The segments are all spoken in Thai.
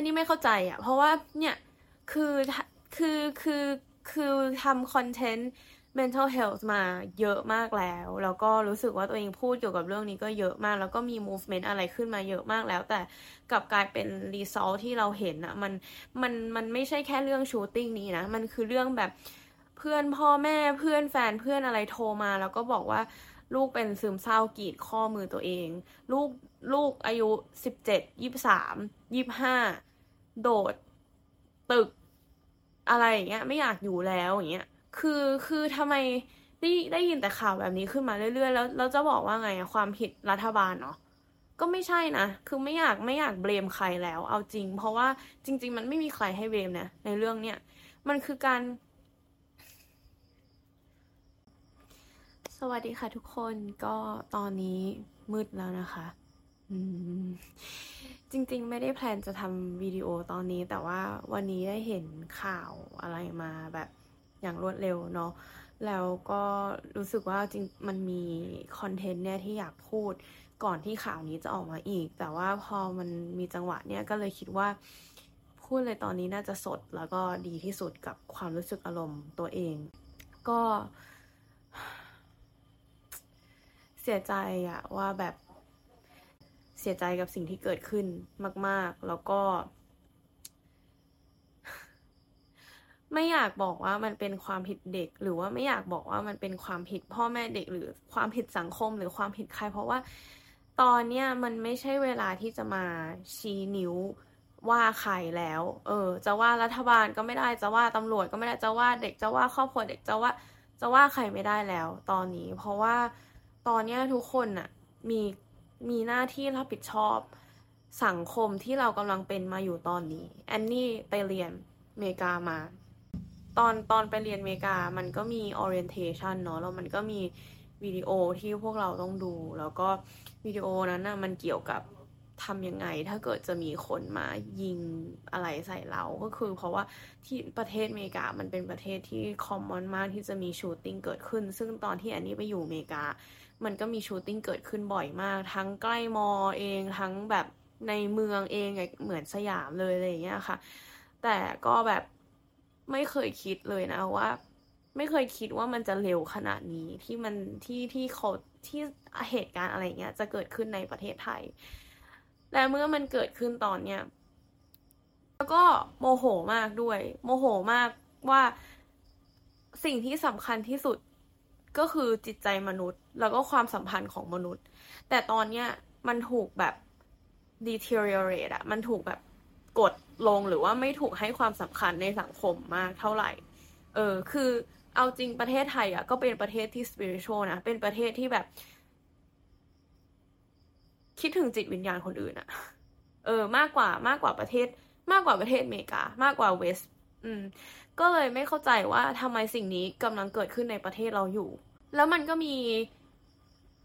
ันนี้ไม่เข้าใจอะ เพราะว่าเนี่ยคือคือคือคือทำคอนเทนต์ mental health มาเยอะมากแล้ว แล้วก็รู้สึกว่าตัวเองพูดเกี่ยวกับเรื่องนี้ก็เยอะมาก แล้วก็มี movement อะไรขึ้นมาเยอะมากแล้ว แต่กลับกลายเป็น result ที่เราเห็นอะมันมันมันไม่ใช่แค่เรื่อง shooting นี้นะ มันคือเรื่องแบบเพื่อนพ่อแม่เพื่อนแฟนเพื่อนอะไรโทรมา แล้วก็บอกว่าลูกเป็นซึมเศร้ากรีดข้อมือตัวเอง ลูกลูกอายุสิบเจ็ดยี่สามยี่ห้า โดด ตึก อะไรอย่างเงี้ย ไม่อยากอยู่แล้วอย่างเงี้ย คือคือทำไมได้ได้ยินแต่ข่าวแบบนี้ขึ้นมาเรื่อยๆ แล้วเราจะบอกว่าไงความผิดรัฐบาลเนาะก็ไม่ใช่นะ คือไม่อยากไม่อยากเบลมใครแล้ว เอาจริง เพราะว่าจริง ๆ มันไม่มีใครให้เบลมนะในเรื่องเนี้ย มันคือการ สวัสดีค่ะทุกคน ก็ตอนนี้มืดแล้วนะคะ จริงๆ ไม่ได้แพลนจะทำวิดีโอตอนนี้ แต่ว่าวันนี้ได้เห็นข่าวอะไรมาแบบอย่างรวดเร็วเนาะแล้วก็รู้สึกว่าจริงมันมีคอนเทนต์เนี่ยที่อยากพูดก่อนที่ข่าวนี้จะออกมาอีก แต่ว่าพอมันมีจังหวะเนี่ยก็เลยคิดว่าพูดเลยตอนนี้น่าจะสดแล้วก็ดีที่สุดกับความรู้สึกอารมณ์ตัวเอง ก็ เสียใจอะว่าแบบ เสียใจกับสิ่งที่เกิดขึ้นมาก ๆ แล้วก็ ไม่อยากบอกว่ามันเป็นความผิดเด็ก หรือว่าไม่อยากบอกว่ามันเป็นความผิดพ่อแม่เด็ก หรือความผิดสังคมหรือความผิดใคร เพราะว่าตอนเนี้ยมันไม่ใช่เวลาที่จะมาชี้นิ้วว่าใครแล้ว เออ จะว่ารัฐบาลก็ไม่ได้ จะว่าตำรวจก็ไม่ได้ จะว่าเด็ก จะว่าครอบครัวเด็ก จะว่า จะว่าใครไม่ได้แล้ว ตอนนี้ เพราะว่าตอนเนี้ยทุกคนน่ะมี มีหน้าที่รับผิดชอบสังคมที่เรากำลังเป็นมาอยู่ตอนนี้ แอนนี่ไปเรียนอเมริกามา ตอนตอนไปเรียนอเมริกา มันก็มี orientation เนาะแล้วมันก็มีวิดีโอที่พวกเราต้องดู แล้วก็วิดีโอนั้นนะมันเกี่ยวกับทำยังไง ถ้าเกิดจะมีคนมายิงอะไรใส่เราก็คือ เพราะว่าที่ประเทศอเมริกา มันเป็นประเทศที่ common มากที่จะมี shooting เกิดขึ้น ซึ่งตอนที่อันนี้ไปอยู่อเมริกา มันก็มี shooting เกิดขึ้นบ่อยมาก ทั้งใกล้มอเองทั้งแบบในเมืองเองเหมือนสยามเลยอะไรอย่างเงี้ยค่ะ แต่ก็แบบไม่เคยคิดเลยนะว่า ไม่เคยคิดว่ามันจะเร็วขนาดนี้ที่มันที่ที่เขาที่เหตุการณ์อะไรเงี้ย จะเกิดขึ้นในประเทศไทย และเมื่อมันเกิดขึ้นตอนเนี้ยแล้วก็โมโหมากด้วย โมโหมากว่าสิ่งที่สำคัญที่สุด ก็คือจิตใจมนุษย์ แล้วก็ความสัมพันธ์ของมนุษย์ แต่ตอนเนี้ยมันถูกแบบ deteriorate อะมันถูกแบบกดลงหรือว่าไม่ถูกให้ความสำคัญในสังคมมากเท่าไหร่ เออ คือเอาจริงประเทศไทยอะก็เป็นประเทศที่ spiritual นะ เป็นประเทศที่แบบ คิดถึงจิตวิญญาณคนอื่นอะเออ มากกว่ามากกว่าประเทศ มากกว่าประเทศอเมริกามากกว่า West อืม ก็เลยไม่เข้าใจว่าทำไมสิ่งนี้กำลังเกิดขึ้นในประเทศเราอยู่ แล้วมันก็มี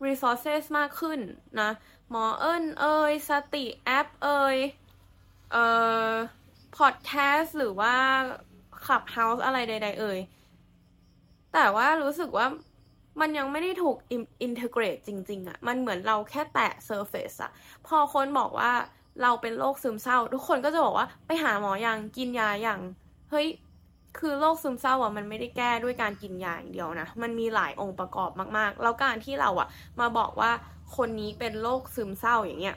resources มากขึ้นนะ หมอเอยสติแอปเอยเอ่อพอดแคสต์หรือว่า Clubhouse อะไรใด ๆ เอย แต่ว่ารู้สึกว่ามันยังไม่ได้ถูก integrate จริง ๆอะมันเหมือนเราแค่แตะ surface อะพอคนบอกว่าเราเป็นโรคซึมเศร้า ทุกคนก็จะบอกว่าไปหาหมออย่างกินยาอย่าง เฮ้ย คือโรคซึมเศร้าอะมันไม่ได้แก้ด้วยการกินยาอย่างเดียวนะ มันมีหลายองค์ประกอบมากๆ แล้วการที่เราอะมาบอกว่าคนนี้เป็นโรคซึมเศร้าอย่างเงี้ย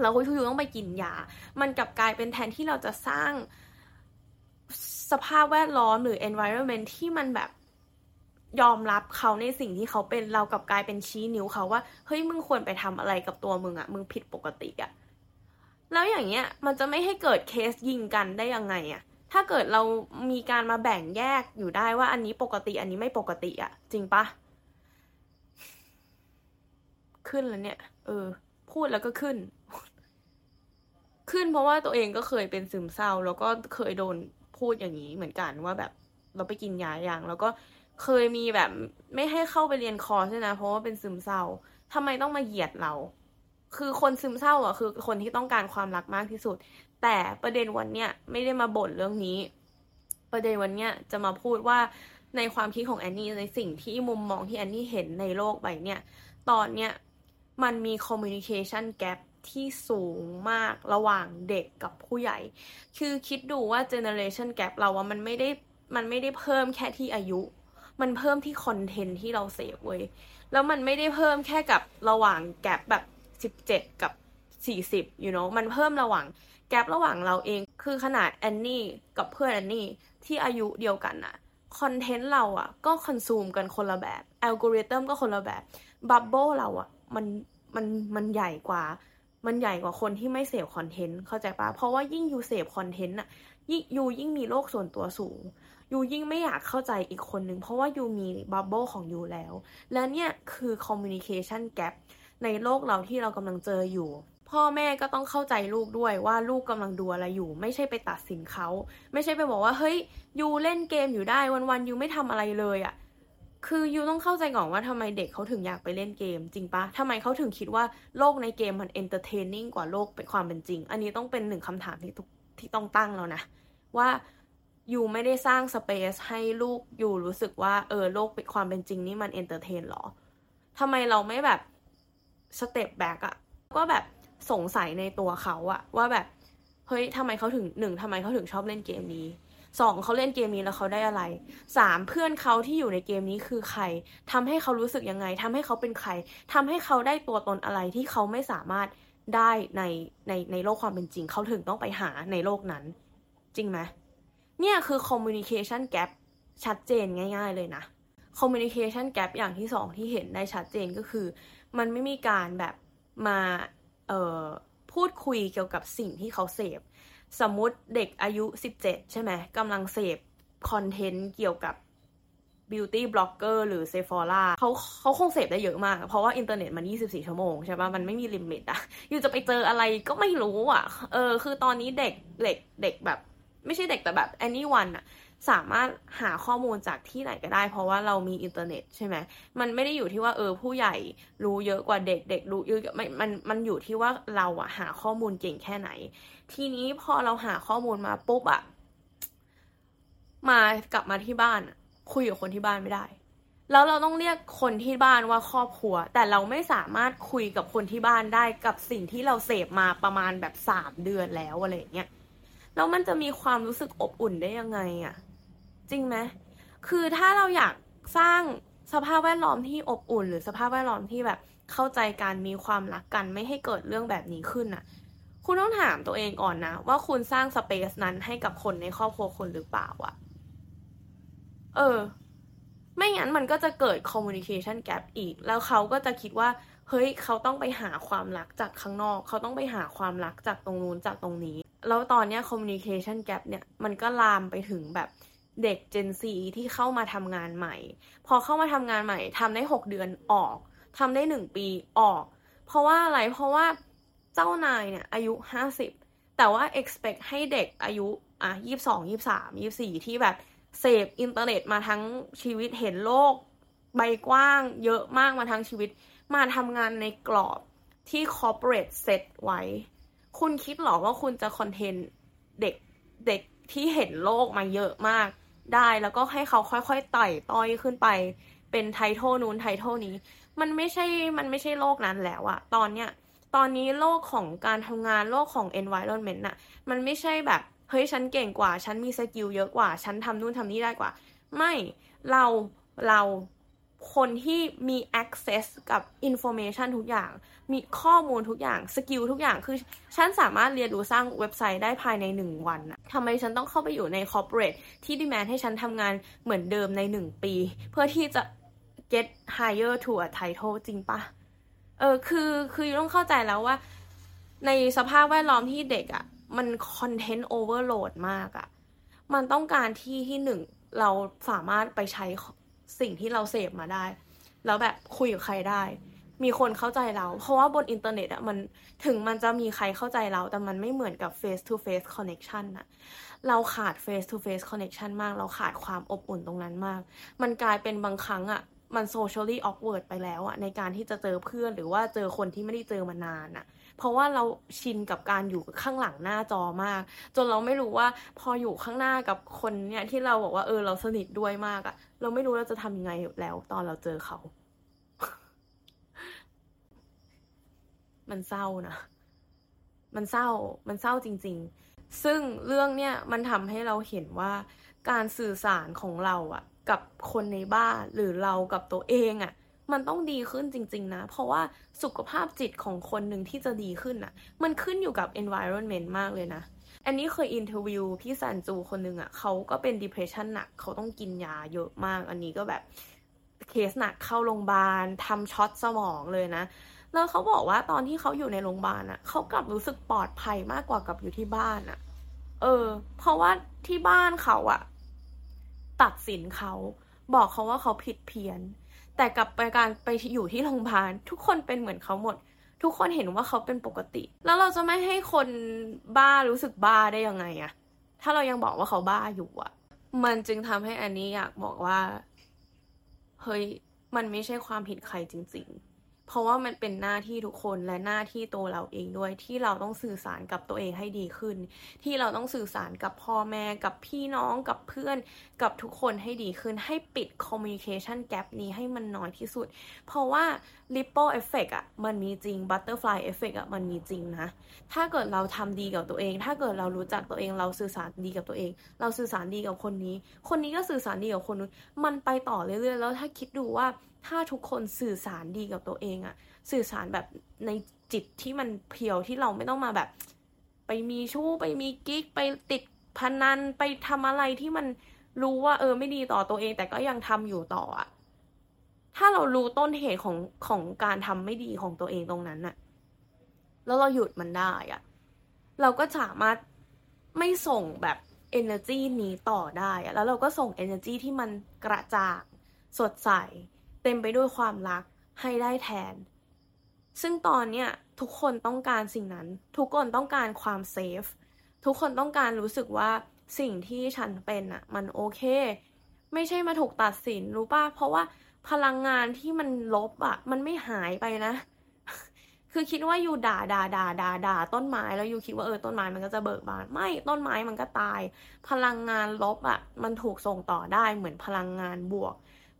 เราคุยทุกต้องไปกินยา มันกลับกลายเป็นแทนที่เราจะสร้างสภาพแวดล้อมหรือ environment ที่มันแบบยอมรับเขาในสิ่งที่เขาเป็นเรากับกลายเป็นชี้นิ้วเขาว่า เฮ้ยมึงควรไปทำอะไรกับตัวมึงอะมึงผิดปกติอะแล้วอย่างเงี้ยมันจะไม่ให้เกิดเคสยิงกันได้ยังไงอะ ถ้าเกิดเรามีการมาแบ่งแยกอยู่ได้ว่าอันนี้ปกติอันนี้ไม่ปกติอะจริงปะขึ้นแล้วเนี่ย เออ พูดแล้วก็ขึ้น ขึ้นเพราะว่าตัวเองก็เคยเป็นซึมเศร้า แล้วก็เคยโดนพูดอย่างนี้เหมือนกันว่าแบบเราไปกินยาอย่าง แล้วก็เคยมีแบบ ไม่ให้เข้าไปเรียนคอร์สด้วยนะ เพราะว่าเป็นซึมเศร้าทำไมต้องมาเหยียดเรา คือคนซึมเศร้าอะคือคนที่ต้องการความรักมากที่สุด แต่ประเด็นวันเนี้ยไม่ได้มาบ่นเรื่องนี้ ประเด็นวันเนี้ยจะมาพูดว่าในความคิดของแอนนี่ในสิ่งที่มุมมองที่แอนนี่เห็นในโลกใบเนี้ยตอนเนี้ยมันมี communication gap ที่สูงมากระหว่างเด็กกับผู้ใหญ่ คือคิดดูว่า generation gap เราว่ามันไม่ได้มันไม่ได้เพิ่มแค่ที่อายุ มันเพิ่มที่คอนเทนต์ที่เราเสพเว้ย แล้วมันไม่ได้เพิ่มแค่กับระหว่างแกลบแบบสิบเจ็ดกับสี่สิบ you know มันเพิ่มระหว่าง กลบระหว่างเราเอง คือขนาดแอนนี่กับเพื่อนแอนนี่ที่อายุเดียวกันอะcontent เราอะก็ consume กันคนละแบบอัลกอริทึมก็คนละแบบ bubble เราอะมันมันมันใหญ่กว่า มันใหญ่กว่าคนที่ไม่เสพ content เข้าใจปะเพราะว่ายิ่ง you เสพ content อะยิ่ง you ยิ่งมีโลกส่วนตัวสูง you ยิ่งไม่อยากเข้าใจอีกคนนึง เพราะว่า you มี bubble ของ you แล้ว และเนี่ยคือ communication gap ในโลกเราที่เรากำลังเจออยู่ พ่อแม่ก็ต้องเข้าใจลูกด้วยว่าลูกกำลังดูอะไรอยู่ ไม่ใช่ไปตัดสินเขาไม่ใช่ไปบอกว่าเฮ้ย you เล่นเกมอยู่ได้วันๆ you ไม่ทำอะไรเลยอะ่ะคือ you ต้องเข้าใจก่อนว่าทำไมเด็กเขาถึงอยากไปเล่นเกม จริงปะทำไมเขาถึงคิดว่าโลกในเกมมัน entertaining กว่าโลกเป็นความเป็นจริง อันนี้ต้องเป็นหนึ่งคำถามที่ที่ต้องตั้งแล้วนะ ว่า you ไม่ได้สร้าง space ให้ลูก you รู้สึกว่าเออโลกเป็นความเป็นจริงนี่มัน entertain หรอทำไมเราไม่แบบ step back อะก็แบบ สงสัยในตัวเขาอะว่าแบบเฮ้ยทำไมเขาถึงหนึ่งทำไมเขาถึงชอบเล่นเกมนี้สองเขาเล่นเกมนี้แล้วเขาได้อะไรสามเพื่อนเขาที่อยู่ในเกมนี้คือใครทำให้เขารู้สึกยังไงทำให้เขาเป็นใครทำให้เขาได้ตัวตนอะไรที่เขาไม่สามารถได้ในในในโลกความเป็นจริง เขาถึงต้องไปหาในโลกนั้น จริงไหมเนี่ยคือ communication gap ชัดเจนง่าย ๆ เลยนะ communication gap อย่างที่สองที่เห็นได้ชัดเจนก็คือ มันไม่มีการแบบมา พูดคุยเกี่ยวกับสิ่งที่เขาเสพ สมมุติเด็กอายุ 17 ใช่ไหมกำลังเสพ content เกี่ยวกับ beauty blogger หรือ Sephora เขาเขาคงเสพได้เยอะมาก เพราะว่าอินเทอร์เน็ตมัน 24 ชั่วโมงใช่ปะมันไม่มี limit อะ you จะไปเจออะไรก็ไม่รู้อะเออ คือตอนนี้เด็กเด็กเด็กแบบ ไม่ใช่เด็กแต่แบบ anyone อะ สามารถหาข้อมูลจากที่ไหนก็ได้ เพราะว่าเรามีอินเทอร์เน็ตใช่ไหมมันไม่ได้อยู่ที่ว่าเออผู้ใหญ่รู้เยอะกว่าเด็กเด็กรู้เยอะไม่มันมันอยู่ที่ว่าเราอะหาข้อมูลเก่งแค่ไหน ทีนี้พอเราหาข้อมูลมาปุ๊บอะมากลับมาที่บ้านคุยกับคนที่บ้านไม่ได้ แล้วเราต้องเรียกคนที่บ้านว่าครอบครัว แต่เราไม่สามารถคุยกับคนที่บ้านได้กับสิ่งที่เราเสพมาประมาณแบบสามเดือนแล้วอะไรเงี้ยแล้วมันจะมีความรู้สึกอบอุ่นได้ยังไงอะ จริงไหมคือถ้าเราอยากสร้างสภาพแวดล้อมที่อบอุ่น หรือสภาพแวดล้อมที่แบบเข้าใจกันมีความรักกันไม่ให้เกิดเรื่องแบบนี้ขึ้นอะคุณต้องถามตัวเองก่อนนะ ว่าคุณสร้างสเปซนั้นให้กับคนในครอบครัวคุณหรือเปล่าอะเออ ไม่งั้นมันก็จะเกิด communication gap อีก แล้วเขาก็จะคิดว่า เฮ้ย เขาต้องไปหาความรักจากข้างนอก เขาต้องไปหาความรักจากตรงนู้นจากตรงนี้ แล้วตอนนี้ communication gap เนี่ย มันก็ลามไปถึงแบบ เด็ก Gen Z ที่เข้ามาทำงานใหม่ พอเข้ามาทำงานใหม่ทำได้ 6 เดือนออกทำได้ 1 ปีออก เพราะว่าอะไรเพราะว่าเจ้านายเนี่ยอายุ 50 แต่ว่า expect ให้เด็กอายุอะ22 23 24 ที่แบบเสพอินเทอร์เน็ตมาทั้งชีวิตเห็นโลก ใบกว้างเยอะมากมาทั้งชีวิต มาทำงานในกรอบที่ corporate set ไว้ คุณคิดหรอว่าคุณจะ control เด็กเด็กที่เห็นโลกมาเยอะมาก ได้แล้วก็ให้เขาค่อยๆไต่เต้าขึ้นไป เป็น title นู้น title นี้ มันไม่ใช่มันไม่ใช่โลกนั้นแล้วอะตอนเนี้ยตอนนี้โลกของการทำงานโลกของ environment น่ะมันไม่ใช่แบบเฮ้ยฉันเก่งกว่า ฉันมี skill เยอะกว่า ฉันทำนู่นทำนี่ได้กว่า ไม่เราเรา คนที่มี access กับ information ทุกอย่าง มีข้อมูลทุกอย่าง skill ทุกอย่าง คือฉันสามารถเรียนรู้สร้างเว็บไซต์ได้ภายในหนึ่งวันอะทำไมฉันต้องเข้าไปอยู่ใน corporate ที่ demand ให้ฉันทำงานเหมือนเดิมในหนึ่งปี เพื่อที่จะ get hired to a title จริงปะเออ คือ คือต้องเข้าใจแล้วว่า ในสภาพแวดล้อมที่เด็กอะมัน content overload มากอะ มันต้องการที่ที่หนึ่งเราสามารถไปใช้ สิ่งที่เราเสพมาได้ แล้วแบบคุยกับใครได้ มีคนเข้าใจเรา เพราะว่าบนอินเทอร์เน็ตอะมันถึงมันจะมีใครเข้าใจเรา แต่มันไม่เหมือนกับ face to face connection อะเราขาด face to face connection มาก เราขาดความอบอุ่นตรงนั้นมาก มันกลายเป็นบางครั้งอะ มัน socially awkward ไปแล้วอะในการที่จะเจอเพื่อนหรือว่าเจอคนที่ไม่ได้เจอมานานอะเพราะว่าเราชินกับการอยู่ข้างหลังหน้าจอมาก จนเราไม่รู้ว่าพออยู่ข้างหน้ากับคนเนี่ยที่เราบอกว่าเออเราสนิทด้วยมากอะเราไม่รู้เราจะทำยังไงแล้วตอนเราเจอเขา มันเศร้านะ มันเศร้า มันเศร้าจริง ๆ ซึ่งเรื่องเนี้ยมันทำให้เราเห็นว่าการสื่อสารของเราอะ กับคนในบ้านหรือเรากับตัวเองอะมันต้องดีขึ้นจริง ๆ นะ เพราะว่าสุขภาพจิตของคนหนึ่งที่จะดีขึ้นอะมันขึ้นอยู่กับ environment มากเลยนะ อันนี้เคย interview พี่สันจูคนหนึ่งอะเขาก็เป็น depression หนักเขาต้องกินยาเยอะมาก อันนี้ก็แบบเคสหนักเข้าโรงพยาบาลทำช็อตสมองเลยนะแล้วเขาบอกว่าตอนที่เขาอยู่ในโรงพยาบาลอะเขากลับรู้สึกปลอดภัยมากกว่ากับอยู่ที่บ้านอะเออ เพราะว่าที่บ้านเขาอะ ตัดสินเขา บอกเขาว่าเขาผิดเพี้ยน แต่กลับไปการไปอยู่ที่โรงพยาบาลทุกคนเป็นเหมือนเขาหมด ทุกคนเห็นว่าเขาเป็นปกติ แล้วเราจะไม่ให้คนบ้ารู้สึกบ้าได้ยังไงอะถ้าเรายังบอกว่าเขาบ้าอยู่อะมันจึงทำให้อันนี้อยากบอกว่า เฮ้ย มันไม่ใช่ความผิดใครจริง ๆ เพราะว่ามันเป็นหน้าที่ทุกคนและหน้าที่ตัวเราเองด้วยที่เราต้องสื่อสารกับตัวเองให้ดีขึ้น ที่เราต้องสื่อสารกับพ่อแม่กับพี่น้องกับเพื่อนกับทุกคนให้ดีขึ้น ให้ปิด communication gap นี้ให้มันน้อยที่สุด เพราะว่า ripple effect อะมันมีจริง butterfly effect อะมันมีจริงนะถ้าเกิดเราทำดีกับตัวเอง ถ้าเกิดเรารู้จักตัวเองเราสื่อสารดีกับตัวเอง เราสื่อสารดีกับคนนี้ คนนี้ก็สื่อสารดีกับคนนู้นมันไปต่อเรื่อยๆ แล้วถ้าคิดดูว่า ถ้าทุกคนสื่อสารดีกับตัวเองอะสื่อสารแบบในจิตที่มันเพียวที่เราไม่ต้องมาแบบ ไปมีชู้ไปมีกิ๊กไปติดพนันไปทำอะไรที่มันรู้ว่า เออไม่ดีต่อตัวเอง แต่ก็ยังทำอยู่ต่ออะถ้าเรารู้ต้นเหตุของของการทำไม่ดีของตัวเองตรงนั้นอะแล้วเราหยุดมันได้อะเราก็สามารถไม่ส่งแบบ energy นี้ต่อได้อะแล้วเราก็ส่ง energy ที่มันกระจ่างสดใส เต็มไปด้วยความรักให้ได้แทน ซึ่งตอนเนี้ยทุกคนต้องการสิ่งนั้น ทุกคนต้องการความเซฟ ทุกคนต้องการรู้สึกว่าสิ่งที่ฉันเป็นอะมันโอเค ไม่ใช่มาถูกตัดสินรู้ป่ะ เพราะว่าพลังงานที่มันลบอะมันไม่หายไปนะ คือคิดว่าอยู่ด่าด่าด่าด่าด่าต้นไม้แล้วอยู่คิดว่าเออต้นไม้มันก็จะเบิกบาน ไม่ต้นไม้มันก็ตาย พลังงานลบอะมันถูกส่งต่อได้เหมือนพลังงานบวก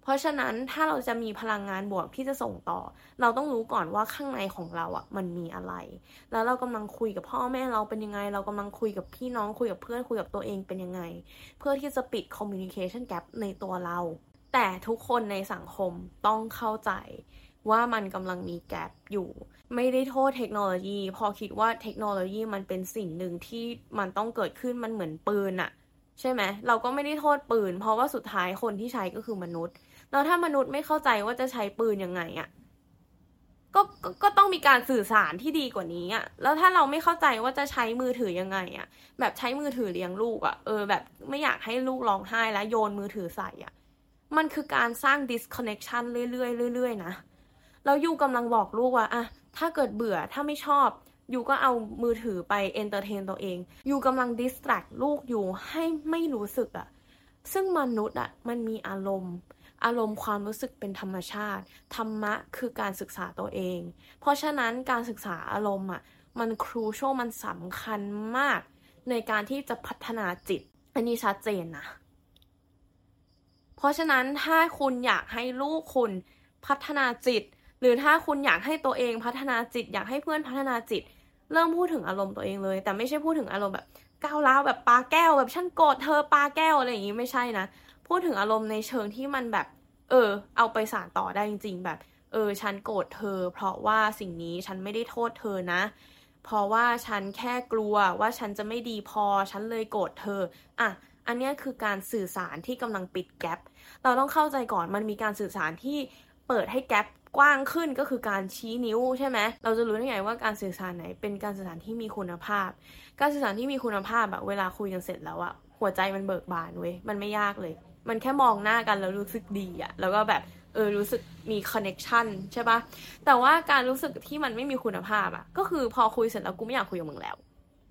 เพราะฉะนั้นถ้าเราจะมีพลังงานบวกที่จะส่งต่อ เราต้องรู้ก่อนว่าข้างในของเราอะ่ะ มันมีอะไร แล้วเรากำลังคุยกับพ่อแม่เราเป็นยังไง เรากำลังคุยกับพี่น้องคุยกับเพื่อนคุยกับตัวเองเป็นยังไง เพื่อที่จะปิด communication gap ในตัวเรา แต่ทุกคนในสังคมต้องเข้าใจว่ามันกำลังมีแกลบอยู่ ไม่ได้โทษเทคโนโลยี พอคิดว่าเทคโนโลยีมันเป็นสิ่งหนึ่งที่มันต้องเกิดขึ้นมันเหมือนปืนอะใช่ไหมเราก็ไม่ได้โทษปืน เพราะว่าสุดท้ายคนที่ใช้ก็คือมนุษย์ แล้วถ้ามนุษย์ไม่เข้าใจว่าจะใช้ปืนยังไงอะ่ะก็ก็ต้องมีการสื่อสารที่ดีกว่านี้อะ่ะ แล้วถ้าเราไม่เข้าใจว่าจะใช้มือถือยังไงอะ่ะ แบบใช้มือถือเลี้ยงลูกอะ่ะ เออแบบไม่อยากให้ลูกร้องไห้แล้วโยนมือถือใส่อะ่ะ มันคือการสร้าง disconnection เรื่อยๆเรื่อยๆนะ แล้วยูกำลังบอกลูกว่าอะถ้าเกิดเบื่อถ้าไม่ชอบ you ก็เอามือถือไป entertain ตัวเอง you กำลัง distract ลูกอยู่ให้ไม่รู้สึกอะซึ่งมนุษย์อะมันมีอารมณ์ อารมณ์ความรู้สึกเป็นธรรมชาติ ธรรมะคือการศึกษาตัวเอง เพราะฉะนั้นการศึกษาอารมณ์อะมัน crucial มันสำคัญมาก ในการที่จะพัฒนาจิต อันนี้ชัดเจนนะ เพราะฉะนั้นถ้าคุณอยากให้ลูกคุณพัฒนาจิต หรือถ้าคุณอยากให้ตัวเองพัฒนาจิต อยากให้เพื่อนพัฒนาจิต เริ่มพูดถึงอารมณ์ตัวเองเลย แต่ไม่ใช่พูดถึงอารมณ์แบบก้าวร้าวแบบปาแก้วแบบฉันโกรธเธอปาแก้วอะไรอย่างนี้ไม่ใช่นะ พูดถึงอารมณ์ในเชิงที่มันแบบ เออ เอาไปสานต่อได้จริง ๆ แบบ เออ ฉันโกรธเธอ เพราะว่าสิ่งนี้ฉันไม่ได้โทษเธอนะ เพราะว่าฉันแค่กลัวว่าฉันจะไม่ดีพอ ฉันเลยโกรธเธอ อะ อันนี้คือการสื่อสารที่กำลังปิดแกลบเราต้องเข้าใจก่อนมันมีการสื่อสารที่เปิดให้แกลบกว้างขึ้นก็คือการชี้นิ้วใช่ไหม เราจะรู้ได้ไงว่าการสื่อสารไหนเป็นการสื่อสารที่มีคุณภาพ การสื่อสารที่มีคุณภาพแบบเวลาคุยกันเสร็จแล้วอะหัวใจมันเบิกบานเว้ย มันไม่ยากเลย มันแค่มองหน้ากันแล้วรู้สึกดีอะแล้วก็แบบเออรู้สึกมีคอนเน็ชันใช่ปะแต่ว่าการรู้สึกที่มันไม่มีคุณภาพอะก็คือพอคุยเสร็จแล้วกูไม่อยากคุยกับมึงแล้ว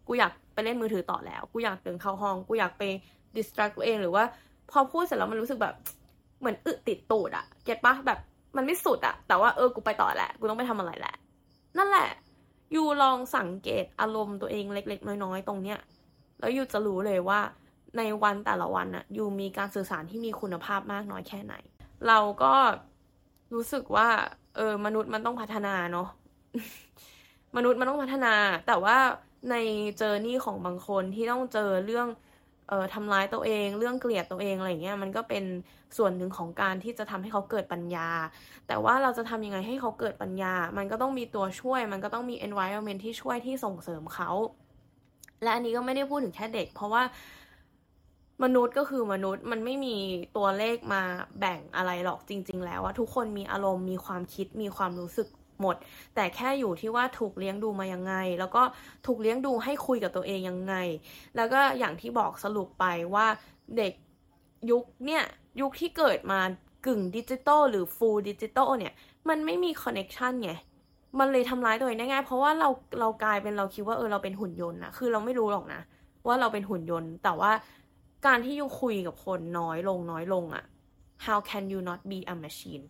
กูอยากไปเล่นมือถือต่อแล้ว กูอยากเดินเข้าห้อง กูอยากไปดิสตรักตัวเองหรือว่า พอพูดเสร็จแล้วมันรู้สึกแบบเหมือนอึติดตูดอะเก็ตปะแบบมันไม่สุดอะแต่ว่าเออกูไปต่อแหละ กูต้องไปทำอะไรแหละ นั่นแหละ อยู่ลองสังเกตอารมณ์ตัวเองเล็ก ๆ น้อยๆตรงเนี้ย แล้วอยู่จะรู้เลยว่า ในวันแต่ละวันอะยูมีการสื่อสารที่มีคุณภาพมากน้อยแค่ไหน เราก็รู้สึกว่า เออ มนุษย์มันต้องพัฒนาเนาะมนุษย์มันต้องพัฒนา แต่ว่าในเจอร์นี่ของบางคนที่ต้องเจอเรื่องเอ่อทำร้ายตัวเอง เรื่องเกลียดตัวเองอะไรเงี้ยมันก็เป็นส่วนหนึ่งของการที่จะทำให้เขาเกิดปัญญา แต่ว่าเราจะทำยังไงให้เขาเกิดปัญญา มันก็ต้องมีตัวช่วย มันก็ต้องมี environment ที่ช่วยที่ส่งเสริมเขา และอันนี้ก็ไม่ได้พูดถึงแค่เด็ก เพราะว่า มนุษย์ก็คือมนุษย์มันไม่มีตัวเลขมาแบ่งอะไรหรอกจริง ๆ แล้วว่าทุกคนมีอารมณ์มีความคิดมีความรู้สึกหมด แต่แค่อยู่ที่ว่าถูกเลี้ยงดูมายังไง แล้วก็ถูกเลี้ยงดูให้คุยกับตัวเองยังไง แล้วก็อย่างที่บอกสรุปไปว่าเด็กยุคเนี่ยยุคที่เกิดมากึ่งดิจิตอลหรือ full digital เนี่ยมันไม่มี connection ไงมันเลยทำร้ายตัวเองได้ง่ายเพราะว่าเราเรากลายเป็นเราคิดว่าเออเราเป็นหุ่นยนต์นะคือเราไม่รู้หรอกนะ ว่าเราเป็นหุ่นยนต์ แต่ว่า การที่ you คุยกับคนน้อยลงน้อยลงอะ how can you not be a machine